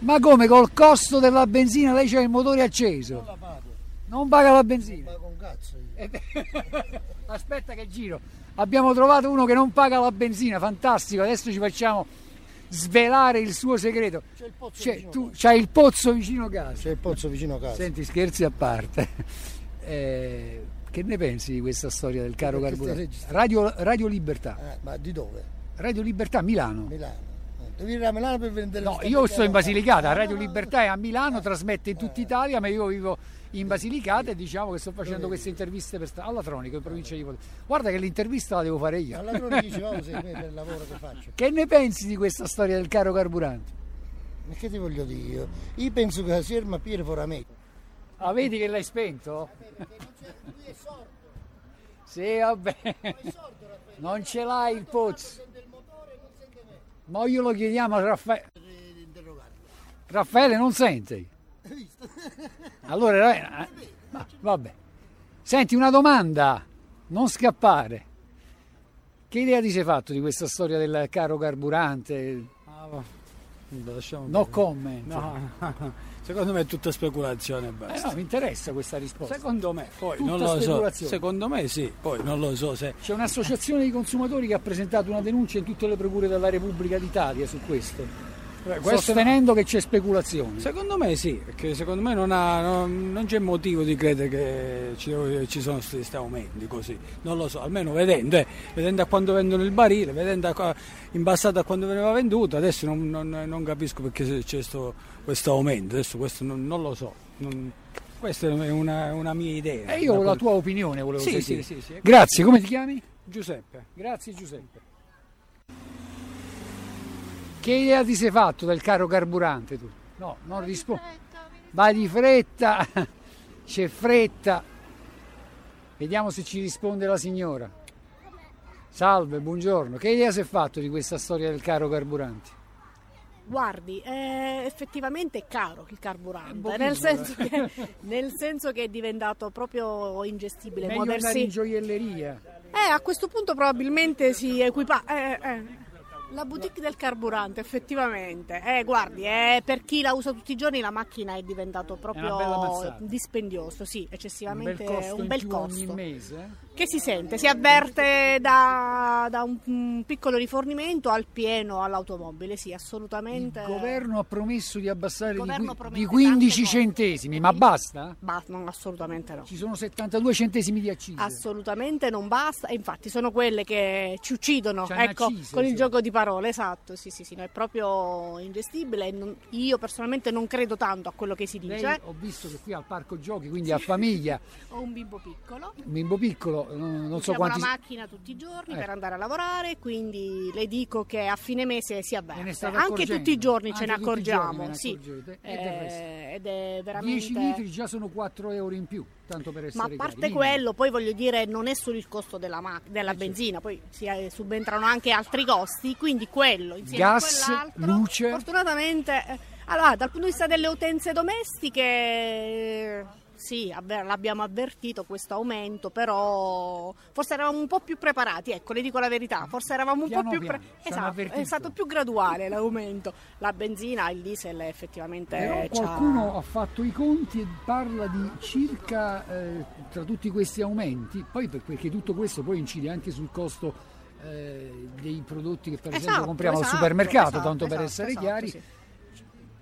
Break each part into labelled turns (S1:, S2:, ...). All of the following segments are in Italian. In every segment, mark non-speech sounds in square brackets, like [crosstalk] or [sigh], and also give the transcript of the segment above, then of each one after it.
S1: Ma come col costo della benzina lei c'ha il motore acceso?
S2: Non la pago,
S1: Non paga la
S2: non
S1: benzina?
S2: pago un cazzo io.
S1: Eh, [laughs] Aspetta che giro. Abbiamo trovato uno che non paga la benzina, fantastico. Adesso ci facciamo svelare il suo segreto.
S2: C'è il pozzo
S1: Cioè,
S2: vicino
S1: tu
S2: casa.
S1: c'hai il pozzo vicino casa.
S2: C'è il pozzo vicino casa.
S1: Senti, scherzi a parte. [laughs] Eh, che ne pensi di questa storia del caro carburante? Radio, Radio Libertà.
S2: Eh, ma di dove?
S1: Radio Libertà Milano.
S2: Milano. Eh, Devi venire a Milano per vendere
S1: No, io sto in Basilicata, Radio Libertà è a Milano, trasmette in tutta Italia, ma io vivo in Basilicata e diciamo che sto facendo queste interviste per sta- alla Tronico in provincia di Potenza. Guarda che l'intervista la devo fare io.
S2: Alla dici, oh, sei [laughs] me per il lavoro che faccio.
S1: Che ne pensi di questa storia del caro carburante?
S2: Ma che ti voglio dire io? Io penso che la sierma Piero farà me.
S1: Ah, vedi che l'hai spento? Sì, vabbè. Non ce l'hai il pozzo. Ma io lo chiediamo a Raffaele. Raffaele non sente. [laughs] Allora, eh, ma- vabbè. Senti, una domanda. Non scappare. Che idea ti sei fatto di questa storia del caro carburante? No comment.
S3: No, secondo me è tutta speculazione e
S1: Eh
S3: basta.
S1: no, mi interessa questa risposta.
S3: Secondo me, poi
S1: Tutta
S3: non lo so. Secondo me sì, poi non lo so se.
S1: C'è un'associazione di consumatori che ha presentato una denuncia in tutte le procure della Repubblica d'Italia su questo,
S3: Beh, questo-
S1: sostenendo che c'è speculazione.
S3: Secondo me sì, perché secondo me non, ha- non- non c'è motivo di credere che ci, ci sono questi aumenti così. Non lo so, almeno vedendo, eh, vedendo a quando vendono il barile, vedendo a in passato a quando veniva venduto, adesso non, non- capisco perché c'è sto- questo aumento, adesso questo non, non lo so. Questa è una, una mia idea.
S1: E io
S3: Da
S1: la tua opinione volevo
S3: Sì,
S1: sentire.
S3: sì, sì, sì.
S1: Grazie, come ti chiami?
S3: Giuseppe.
S1: Grazie Giuseppe. Che idea ti sei fatto del caro carburante tu? No, non rispondi. Vai di fretta, [laughs] c'è fretta. Vediamo se ci risponde la signora. Salve, buongiorno. Che idea si è fatto di questa storia del caro carburante?
S4: Guardi, eh, effettivamente è caro il carburante,
S1: pochino,
S4: nel senso,
S1: eh.
S4: che, [laughs] nel senso che è diventato proprio ingestibile
S1: Meglio andare in
S4: muoversi.
S1: gioielleria.
S4: Eh, a questo punto probabilmente si equipa... eh, eh. La boutique del carburante, effettivamente. Eh, guardi, eh, per chi la usa tutti i giorni la macchina è
S1: bella
S4: proprio
S1: mazzata.
S4: dispendioso, sì,
S1: Un
S4: eccessivamente
S1: bel costo
S4: un bel costo.
S1: ogni mese.
S4: Che si sente, si avverte da, da un, un piccolo rifornimento al pieno all'automobile, sì, assolutamente.
S1: Il governo ha promesso di abbassare di, di 15
S4: tante cose.
S1: centesimi, ma basta?
S4: Ba- non, assolutamente no.
S1: Ci sono 72 centesimi di accise.
S4: Assolutamente non basta, infatti sono quelle che ci uccidono,
S1: C'hanno
S4: ecco,
S1: accise,
S4: con il
S1: sì.
S4: gioco di parole, esatto, sì sì sì, no, è proprio ingestibile, non- io personalmente non credo tanto a quello che si
S1: Lei
S4: dice,
S1: ho visto che qui al parco giochi, quindi a famiglia, [laughs]
S4: ho un bimbo piccolo,
S1: un bimbo piccolo, non, non so quanti...
S4: la macchina tutti i giorni
S1: Eh.
S4: per andare a lavorare, quindi le dico che a fine mese si avverte, anche tutti i giorni ce ne accorgiamo,
S1: ne
S4: sì? Eh, ed è
S1: 10
S4: veramente...
S1: litri già sono 4 euro in più, tanto per essere
S4: Ma a parte
S1: Minimo.
S4: quello, poi voglio dire, non è solo il costo della, ma- della
S1: certo.
S4: benzina, poi si eh, subentrano anche altri costi, quindi quello insieme
S1: Gas,
S4: a quell'altro.
S1: luce.
S4: Fortunatamente, eh, allora, dal punto di vista delle utenze domestiche, eh, sì, avver- l'abbiamo avvertito questo aumento, però forse eravamo un po' più preparati, ecco, le dico la verità, forse eravamo un
S1: Piano
S4: po' più preparati. Esatto, è stato più graduale l'aumento. La benzina, il diesel effettivamente
S1: Però
S4: c'ha-
S1: qualcuno ha fatto i conti e parla di circa, eh, tra tutti questi aumenti, poi per- perché tutto questo poi incide anche sul costo eh, dei prodotti che per esempio
S4: Esatto,
S1: compriamo al
S4: esatto,
S1: supermercato,
S4: esatto,
S1: tanto per
S4: esatto,
S1: essere
S4: esatto,
S1: chiari,
S4: sì.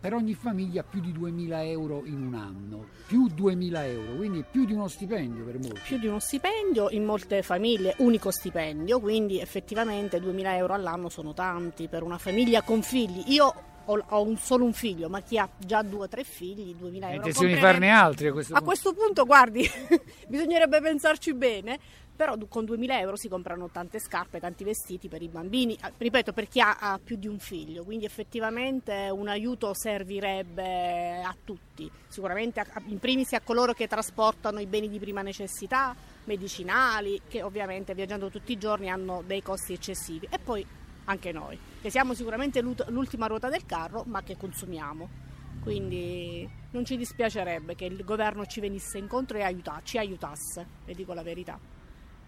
S1: Per ogni famiglia più di 2000 euro in un anno, più 2000 euro, quindi più di uno stipendio per molti.
S4: più di uno stipendio, in molte famiglie unico stipendio, quindi effettivamente 2000 euro all'anno sono tanti per una famiglia con figli. Io ho, ho un- solo un figlio, ma chi ha già due o tre figli, 2000
S1: Hai
S4: euro.
S1: intenzione di farne altri a questo
S4: A
S1: punto?
S4: questo punto, guardi, [laughs] bisognerebbe pensarci bene, però con 2000 euro si comprano tante scarpe, tanti vestiti per i bambini, ripeto, per chi ha, ha più di un figlio, quindi effettivamente un aiuto servirebbe a tutti, sicuramente a- in primis a coloro che trasportano i beni di prima necessità, medicinali, che ovviamente viaggiando tutti i giorni hanno dei costi eccessivi, e poi anche noi, che siamo sicuramente l'ultima ruota del carro, ma che consumiamo. Quindi non ci dispiacerebbe che il governo ci venisse incontro e aiuta- ci aiutasse, le dico la verità.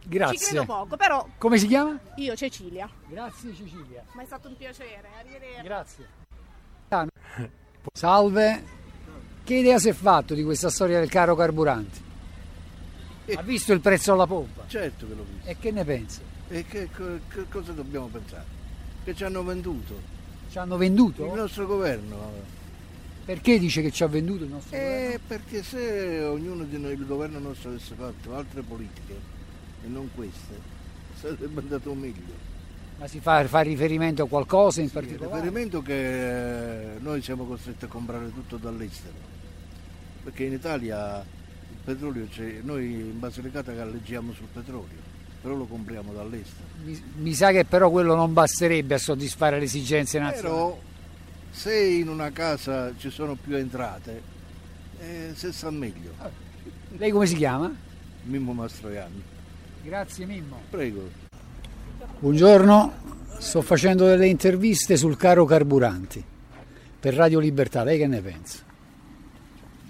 S4: Ci
S1: Grazie.
S4: credo poco, però
S1: Come si chiama?
S4: io Cecilia,
S1: Grazie Cecilia.
S4: ma è stato un piacere, arrivederci.
S1: Grazie. Salve, che idea si è fatto di questa storia del caro carburanti? Ha visto il prezzo alla pompa?
S2: Certo che l'ho visto.
S1: E che ne pensa?
S2: E che, che cosa dobbiamo pensare? Che ci hanno venduto.
S1: Ci hanno venduto?
S2: Il nostro governo.
S1: Perché dice che ci ha venduto il nostro
S2: eh,
S1: governo?
S2: Perché se ognuno di noi, il governo nostro avesse fatto altre politiche e non queste, sarebbe andato meglio.
S1: Ma si fa, fa riferimento a qualcosa in
S2: sì,
S1: particolare?
S2: riferimento che eh, noi siamo costretti a comprare tutto dall'estero. Perché in Italia il petrolio noi in Basilicata galleggiamo sul petrolio, però lo compriamo dall'estero.
S1: Mi, mi, sa che però quello non basterebbe a soddisfare le esigenze nazionali.
S2: Però se in una casa ci sono più entrate, eh, se sta meglio.
S1: Lei come si chiama?
S2: Mimmo Mastroianni.
S1: Grazie Mimmo.
S2: Prego.
S1: Buongiorno, sto facendo delle interviste sul caro carburanti per Radio Libertà, lei che ne pensa?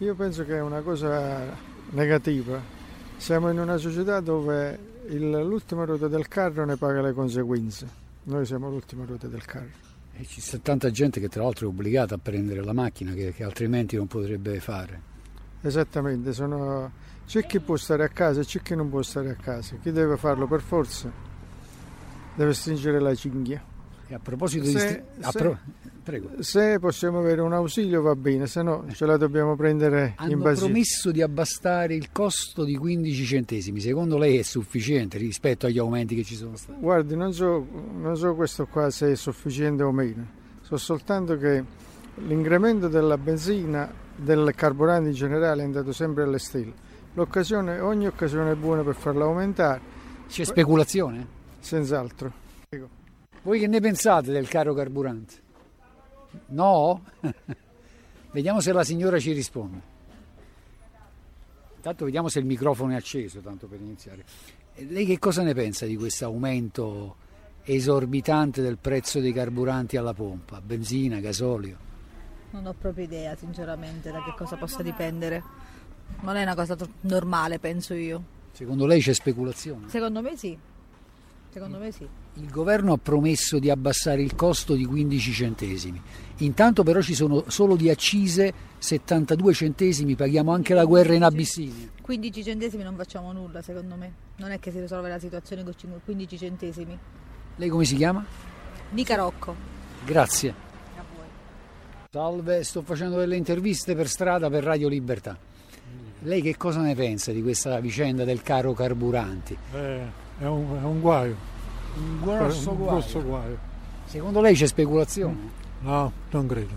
S5: Io penso che è una cosa negativa. Siamo in una società dove il, l'ultima ruota del carro ne paga le conseguenze. Noi siamo l'ultima ruota del carro.
S1: E ci sta tanta gente che tra l'altro è obbligata a prendere la macchina che, che altrimenti non potrebbe fare.
S5: Esattamente, sono... c'è chi può stare a casa e c'è chi non può stare a casa. Chi deve farlo per forza deve stringere la cinghia.
S1: E a proposito se, di... St-
S5: se,
S1: a pro... Prego.
S5: se possiamo avere un ausilio va bene, se no ce la dobbiamo prendere
S1: Hanno
S5: in base.
S1: Hanno promesso di abbassare il costo di 15 centesimi, secondo lei è sufficiente rispetto agli aumenti che ci sono stati?
S5: Guardi, non so, non so questo qua se è sufficiente o meno, so soltanto che l'incremento della benzina, del carburante in generale è andato sempre alle stelle. L'occasione, ogni occasione è buona per farla aumentare.
S1: C'è speculazione?
S5: Senz'altro. Prego.
S1: Voi che ne pensate del caro carburante? No? [laughs] vediamo se la signora ci risponde. Intanto vediamo se il microfono è acceso, tanto per iniziare. Lei che cosa ne pensa di questo aumento esorbitante del prezzo dei carburanti alla pompa, benzina, gasolio?
S6: Non ho proprio idea, sinceramente, da che cosa possa dipendere. Non è una cosa normale, penso io.
S1: Secondo lei c'è speculazione?
S6: Secondo me sì. Secondo me sì.
S1: Il governo ha promesso di abbassare il costo di 15 centesimi. Intanto però ci sono solo di accise 72 centesimi, paghiamo anche la guerra in Abissinia.
S6: 15 centesimi non facciamo nulla, secondo me. Non è che si risolve la situazione con 15 centesimi.
S1: Lei come si chiama?
S6: Nica Rocco.
S1: Grazie.
S6: A voi.
S1: Salve, sto facendo delle interviste per strada per Radio Libertà. Lei che cosa ne pensa di questa vicenda del caro carburanti?
S7: Eh è un, è un guaio.
S1: Un grosso,
S7: un
S1: guaio.
S7: grosso guaio.
S1: Secondo lei c'è speculazione?
S7: No, non credo.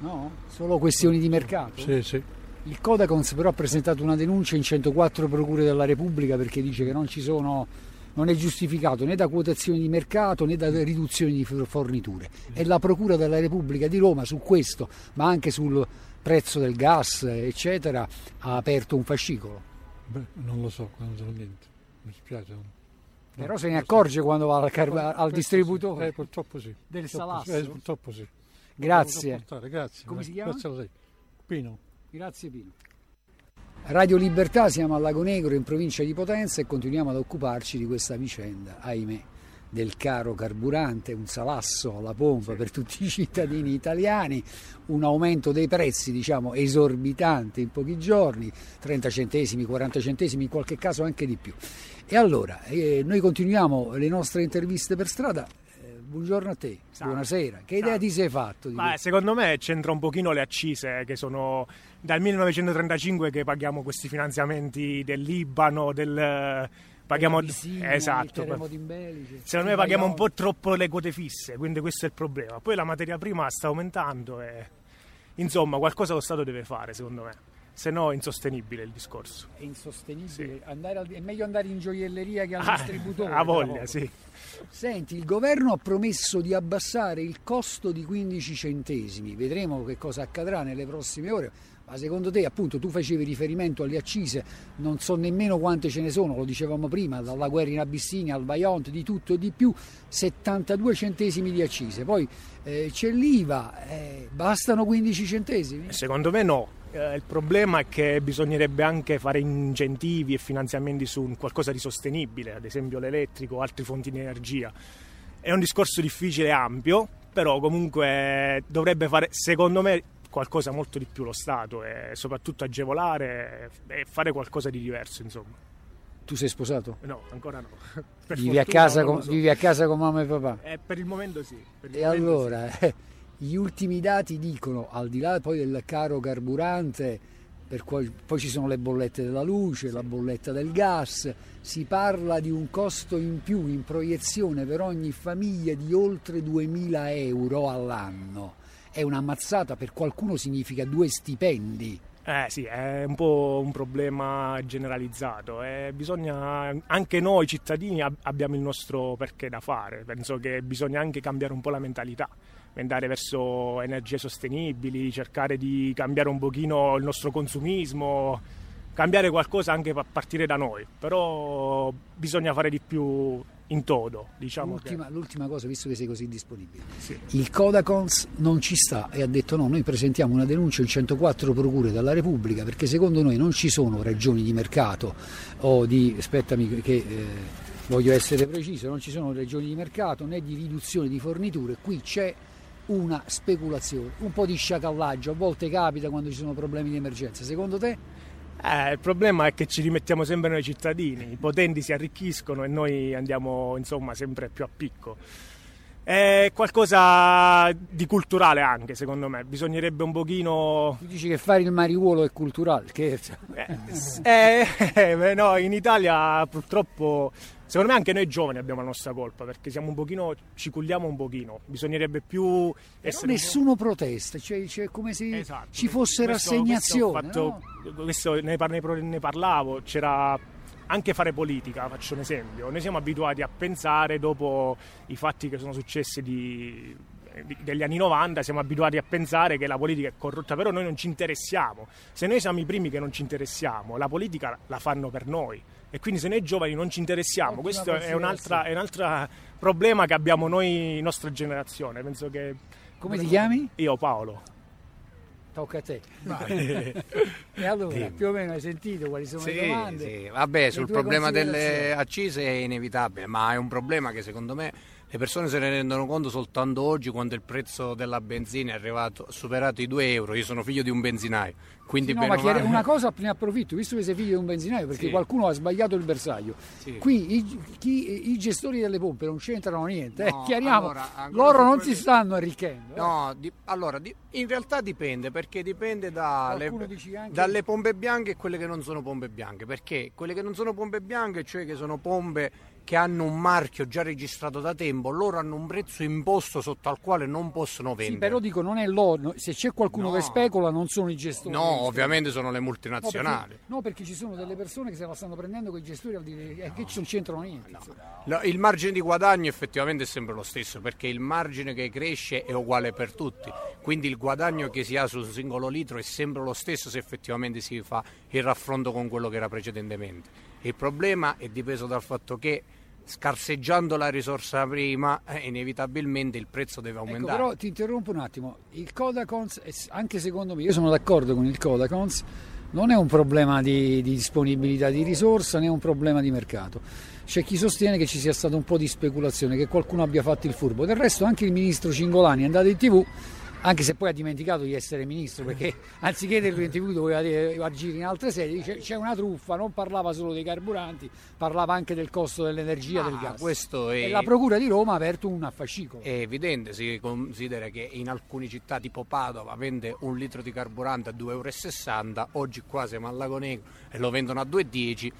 S1: No? Solo questioni di mercato?
S7: Sì, sì.
S1: Il Codacons però ha presentato una denuncia in 104 procure della Repubblica perché dice che non ci sono non è giustificato né da quotazioni di mercato né da riduzioni di forniture. E la Procura della Repubblica di Roma su questo, ma anche sul prezzo del gas, eccetera, ha aperto un fascicolo.
S7: Beh, non lo so, non so niente. Mi spiace.
S1: Però se ne accorge quando va al, car- al distributore
S7: Eh, purtroppo sì.
S1: del
S7: Purtroppo sì.
S1: salasso.
S7: Eh, purtroppo sì.
S1: Grazie.
S7: Portare, Grazie.
S1: Come si chiama?
S7: Grazie a lei. Pino.
S1: Grazie Pino. Radio Libertà, siamo a Lago Negro in provincia di Potenza e continuiamo ad occuparci di questa vicenda, ahimè, del caro carburante, un salasso alla pompa per tutti i cittadini italiani, un aumento dei prezzi diciamo esorbitante in pochi giorni, 30 centesimi, 40 centesimi, in qualche caso anche di più. E allora, eh, noi continuiamo le nostre interviste per strada. Eh, buongiorno a te,
S8: Salve.
S1: buonasera. Che idea
S8: Salve.
S1: ti sei fatto? Questo?
S8: secondo me c'entra un pochino le accise che sono dal 1935 che paghiamo questi finanziamenti del Libano, del paghiamo
S1: Abissinia, il
S8: esatto.
S1: in Belice,
S8: Secondo me paghiamo un po' troppo le quote fisse, quindi questo è il problema. Poi la materia prima sta aumentando e insomma qualcosa lo Stato deve fare, secondo me. Se no è insostenibile il discorso.
S1: È insostenibile.
S8: Sì.
S1: Andare al- è meglio andare in gioielleria che al
S8: Ah,
S1: distributore.
S8: a voglia, sì.
S1: Senti, il governo ha promesso di abbassare il costo di 15 centesimi. Vedremo che cosa accadrà nelle prossime ore. Ma secondo te, appunto, tu facevi riferimento alle accise, non so nemmeno quante ce ne sono, lo dicevamo prima, dalla guerra in Abissinia al Vajont, di tutto e di più, 72 centesimi di accise. Poi eh, c'è l'IVA, eh, bastano 15 centesimi?
S8: Secondo me no. Eh, il problema è che bisognerebbe anche fare incentivi e finanziamenti su qualcosa di sostenibile, ad esempio l'elettrico o altre fonti di energia. È un discorso difficile e ampio, però comunque dovrebbe fare, secondo me, qualcosa molto di più lo Stato e soprattutto agevolare e fare qualcosa di diverso, insomma.
S1: Tu sei sposato?
S8: No, ancora no. [laughs]
S1: Vivi a,
S8: fortuna
S1: casa
S8: non
S1: con,
S8: so.
S1: vivi a casa con mamma e papà?
S8: Eh, per il momento sì. il
S1: E
S8: momento
S1: allora, eh, [laughs] gli ultimi dati dicono, al di là poi del caro carburante, cui- poi ci sono le bollette della luce, la bolletta del gas, si parla di un costo in più in proiezione per ogni famiglia di oltre 2000 euro all'anno. È una mazzata, per qualcuno significa due stipendi.
S8: Eh sì, è un po' un problema generalizzato e bisogna, anche noi cittadini ab- abbiamo il nostro perché da fare, penso che bisogna anche cambiare un po' la mentalità, andare verso energie sostenibili, cercare di cambiare un pochino il nostro consumismo, cambiare qualcosa anche a partire da noi, però bisogna fare di più in toto, diciamo che...
S1: L'ultima, l'ultima cosa, visto che sei così disponibile.
S8: Sì.
S1: Il Codacons non ci sta e ha detto no, noi presentiamo una denuncia in 104 procure dalla Repubblica perché secondo noi non ci sono ragioni di mercato o di, aspettami che eh, voglio essere preciso, non ci sono ragioni di mercato né di riduzione di forniture, qui c'è una speculazione, un po' di sciacallaggio, a volte capita quando ci sono problemi di emergenza. Secondo te?
S8: Eh, il problema è che ci rimettiamo sempre noi cittadini, i potenti si arricchiscono e noi andiamo insomma sempre più a picco. È qualcosa di culturale anche secondo me, bisognerebbe un pochino...
S1: Tu dici che fare il mariuolo è culturale, scherzo.
S8: Eh, [laughs] eh, beh, no, in Italia purtroppo, secondo me anche noi giovani abbiamo la nostra colpa perché siamo un pochino, ci culliamo un pochino, bisognerebbe più
S1: Però
S8: essere... un
S1: nessuno protesta, cioè, cioè come se
S8: Esatto.
S1: ci fosse
S8: Questo-
S1: rassegnazione.
S8: Questo, ho
S1: no?
S8: fatto- questo ne, par- ne parlavo, c'era anche fare politica, faccio un esempio. Noi siamo abituati a pensare dopo i fatti che sono successi di- degli anni 90, siamo abituati a pensare che la politica è corrotta, però noi non ci interessiamo. Se noi siamo i primi che non ci interessiamo, la politica la fanno per noi. E quindi se noi giovani non ci interessiamo,
S1: Ottima
S8: questo è un'altra- è un altro problema che abbiamo noi, nostra generazione. Penso che
S1: Come ti chiami?
S8: io Paolo.
S1: Tocca a te. [laughs] e allora, più o meno hai sentito quali sono le
S9: Sì,
S1: domande?
S9: sì. Vabbè, sul problema delle accise è inevitabile, ma è un problema che secondo me le persone se ne rendono conto soltanto oggi quando il prezzo della benzina è arrivato, superato i 2 euro. Io sono figlio di un benzinaio, quindi
S1: Sì, no, ma
S9: male-
S1: una cosa ne approfitto, visto che sei figlio di un benzinaio, perché
S9: Sì.
S1: qualcuno ha sbagliato il bersaglio.
S9: Sì.
S1: Qui i, chi- i gestori delle pompe non c'entrano niente, eh,
S9: No,
S1: chiariamo,
S9: allora,
S1: loro non
S9: quelli-
S1: si stanno arricchendo. eh.
S9: No, di- allora, di- in realtà dipende, perché dipende
S1: Qualcuno dice anche-
S9: dalle pompe bianche e quelle che non sono pompe bianche. Perché quelle che non sono pompe bianche, cioè che sono pompe che hanno un marchio già registrato da tempo, loro hanno un prezzo imposto sotto al quale non possono
S1: Sì,
S9: vendere.
S1: però dico, non è loro, se c'è qualcuno
S9: No.
S1: che specula non sono i gestori.
S9: No, ovviamente sono le
S1: No,
S9: multinazionali.
S1: perché, no, perché ci sono delle persone che se la stanno prendendo con i gestori al dire eh, che non c'entrano niente.
S9: No, il margine di guadagno effettivamente è sempre lo stesso perché il margine che cresce è uguale per tutti, quindi il guadagno che si ha sul singolo litro è sempre lo stesso se effettivamente si fa il raffronto con quello che era precedentemente. Il problema è dipeso dal fatto che scarseggiando la risorsa prima eh, inevitabilmente il prezzo deve
S1: Ecco,
S9: aumentare.
S1: però ti interrompo un attimo, il Codacons, anche secondo me, io sono d'accordo con il Codacons, non è un problema di, di disponibilità di risorsa né un problema di mercato. C'è chi sostiene che ci sia stato un po' di speculazione, che qualcuno abbia fatto il furbo. Del resto anche il ministro Cingolani è andato in tv, anche se poi ha dimenticato di essere ministro, perché [laughs] anziché tv doveva dire- agire in altre sedi, dice c'è una truffa, non parlava solo dei carburanti, parlava anche del costo dell'energia,
S9: Ah,
S1: del gas.
S9: è-
S1: E la Procura di Roma ha aperto un fascicolo.
S9: È evidente, si considera che in alcune città tipo Padova vende un litro di carburante a 2,60 euro, oggi qua siamo al Lago Negro e lo vendono a 2,10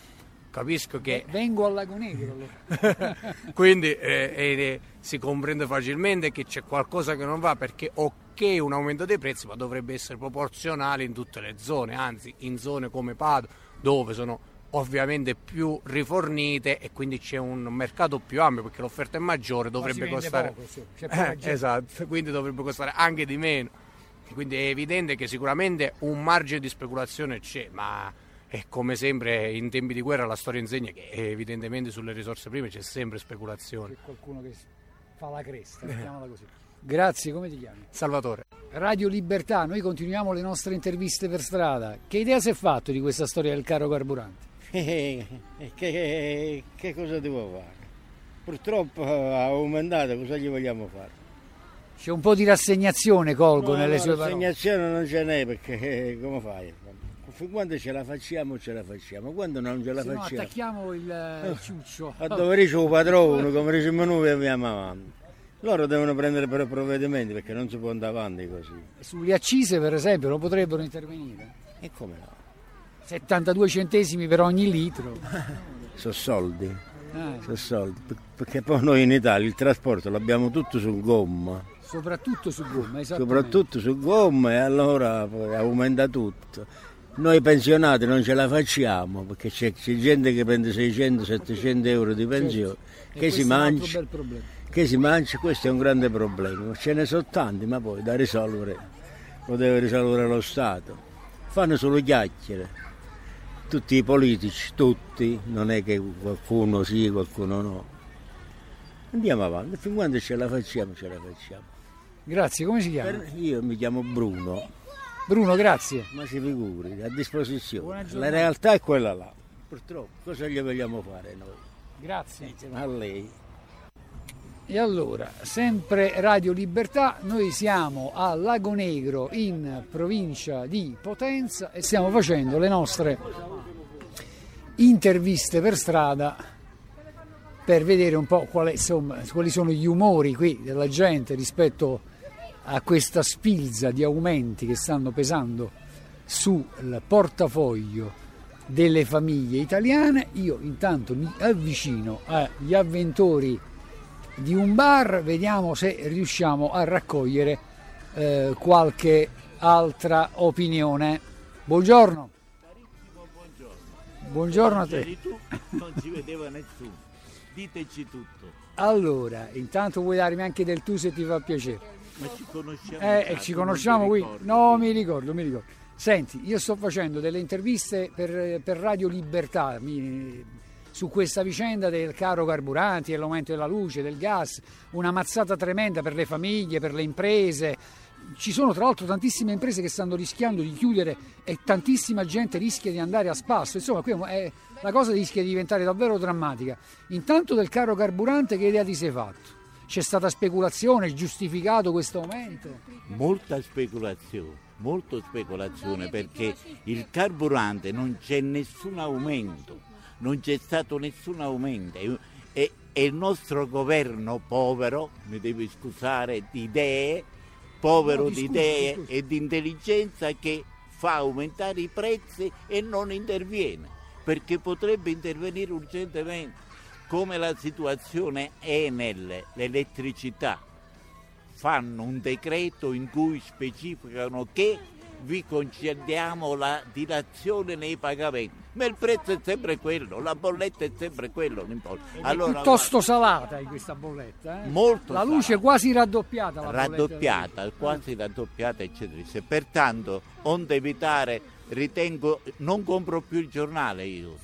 S9: Capisco che
S1: Vengo al Lago Negro allora. [laughs]
S9: quindi eh, eh, si comprende facilmente che c'è qualcosa che non va perché ok un aumento dei prezzi ma dovrebbe essere proporzionale in tutte le zone, anzi in zone come Padova dove sono ovviamente più rifornite e quindi c'è un mercato più ampio perché l'offerta è maggiore, dovrebbe costare
S1: poco, sì,
S9: Eh, esatto, quindi dovrebbe costare anche di meno. Quindi è evidente che sicuramente un margine di speculazione c'è, ma è come sempre in tempi di guerra la storia insegna che evidentemente sulle risorse prime c'è sempre speculazione.
S1: C'è qualcuno che fa la cresta, mettiamola così. Grazie, come ti chiami?
S9: Salvatore.
S1: Radio Libertà, noi continuiamo le nostre interviste per strada. Che idea si è fatto di questa storia del caro carburante? [laughs]
S10: Eh, che, che cosa devo fare? Purtroppo ha aumentato, cosa gli vogliamo fare?
S1: C'è un po' di rassegnazione, colgo,
S10: No,
S1: nelle
S10: no,
S1: sue parole.
S10: L'assegnazione non ce n'è perché eh, come fai? Quando ce la facciamo, ce la facciamo. Quando non ce la
S1: Se no,
S10: facciamo,
S1: attacchiamo il eh, ciuccio.
S10: a dove dice il padrone, come diciamo noi, andiamo avanti. Loro devono prendere per provvedimenti perché non si può andare avanti così.
S1: Sulle accise, per esempio, non potrebbero intervenire.
S10: E come no?
S1: 72 centesimi per ogni litro. [laughs]
S10: Sono soldi,
S1: Eh,
S10: sono soldi. Per- Perché poi noi in Italia il trasporto l'abbiamo tutto su gomma,
S1: soprattutto su gomma, esattamente.
S10: soprattutto su gomma e allora aumenta tutto. Noi pensionati non ce la facciamo perché c'è, c'è gente che prende 600-700 euro di pensione,
S1: E
S10: che si
S1: problema.
S10: che si mangia, questo è un grande problema. Ce ne sono tanti, ma poi da risolvere lo deve risolvere lo Stato. Fanno solo chiacchiere. Tutti i politici, tutti, non è che qualcuno sì, qualcuno no. Andiamo avanti, fin quando ce la facciamo, ce la facciamo.
S1: Grazie, come si chiama?
S10: Io mi chiamo Bruno,
S1: Bruno, grazie.
S10: ma si figuri, a disposizione. La realtà è quella là. Purtroppo, cosa gli vogliamo fare noi?
S1: Grazie.
S10: Insieme a lei.
S1: E allora, sempre Radio Libertà, noi siamo a Lago Negro in provincia di Potenza e stiamo facendo le nostre interviste per strada per vedere un po' qual è, insomma, quali sono gli umori qui della gente rispetto a questa spilza di aumenti che stanno pesando sul portafoglio delle famiglie italiane. Io intanto mi avvicino agli avventori di un bar, vediamo se riusciamo a raccogliere eh, qualche altra opinione. Buongiorno. Buongiorno a te.
S11: Non ci vedeva nessuno. Diteci tutto.
S1: Allora, intanto vuoi darmi anche del tu se ti fa piacere?
S11: Ma ci conosciamo?
S1: Eh,
S11: già,
S1: ci conosciamo qui? No, mi ricordo, mi ricordo. Senti, io sto facendo delle interviste per, per Radio Libertà mi- su questa vicenda del caro carburanti, dell'aumento della luce, del gas, una mazzata tremenda per le famiglie, per le imprese. Ci sono tra l'altro tantissime imprese che stanno rischiando di chiudere e tantissima gente rischia di andare a spasso. Insomma, qui è- la cosa rischia di diventare davvero drammatica. Intanto del caro carburante che idea ti sei fatto? C'è stata speculazione, è giustificato questo aumento?
S11: Molta speculazione, molto speculazione perché il carburante non c'è nessun aumento, non c'è stato nessun aumento. E, e- il nostro governo povero, mi devi scusare, di idee, povero
S1: No,
S11: di idee e di intelligenza che fa aumentare i prezzi e non interviene, perché potrebbe intervenire urgentemente, come la situazione Enel, l'elettricità fanno un decreto in cui specificano che vi concediamo la dilazione nei pagamenti, ma il prezzo è sempre quello, la bolletta è sempre quello, importa.
S1: È piuttosto salata in questa bolletta. eh?
S11: Molto
S1: La luce
S11: salata.
S1: è quasi raddoppiata.
S11: Raddoppiata, quasi raddoppiata, eccetera. eccetera. Pertanto, onde evitare, ritengo, non compro più il giornale io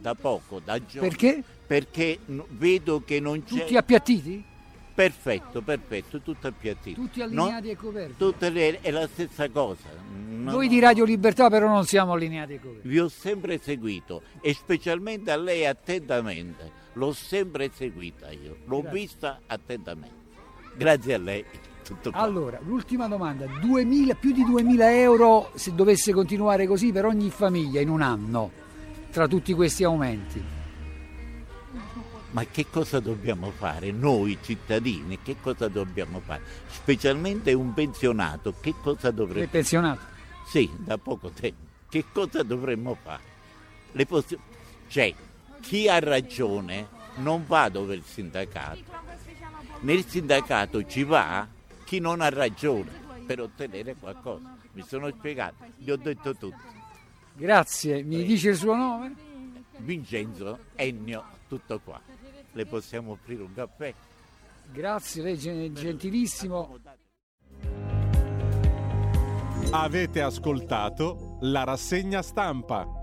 S11: da, poco, da giorni.
S1: Perché?
S11: Perché no- vedo che non c'è...
S1: Tutti appiattiti?
S11: Perfetto, perfetto, tutto appiattito.
S1: Tutti allineati e coperti?
S11: Tutte le- è la stessa cosa. No,
S1: Noi
S11: no.
S1: di Radio Libertà però non siamo allineati e coperti.
S11: Vi ho sempre seguito e specialmente a lei attentamente. L'ho sempre seguita io, l'ho
S1: Grazie.
S11: vista attentamente. Grazie a lei.
S1: Allora, l'ultima domanda. 2000, più di 2000 euro se dovesse continuare così per ogni famiglia in un anno, tra tutti questi aumenti.
S11: Ma che cosa dobbiamo fare noi cittadini? Che cosa dobbiamo fare? Specialmente un pensionato, che cosa
S1: Il
S11: dovrebbe
S1: pensionato.
S11: Sì, da poco tempo. Che cosa dovremmo fare? Le possi- cioè, chi ha ragione non va dove il sindacato. Nel sindacato ci va chi non ha ragione per ottenere qualcosa. Mi sono spiegato, vi ho detto tutto.
S1: Grazie, mi dice il suo nome?
S11: Vincenzo, Ennio, tutto qua. Le possiamo offrire un caffè?
S1: Grazie, lei è gentilissimo.
S12: Avete ascoltato la rassegna stampa.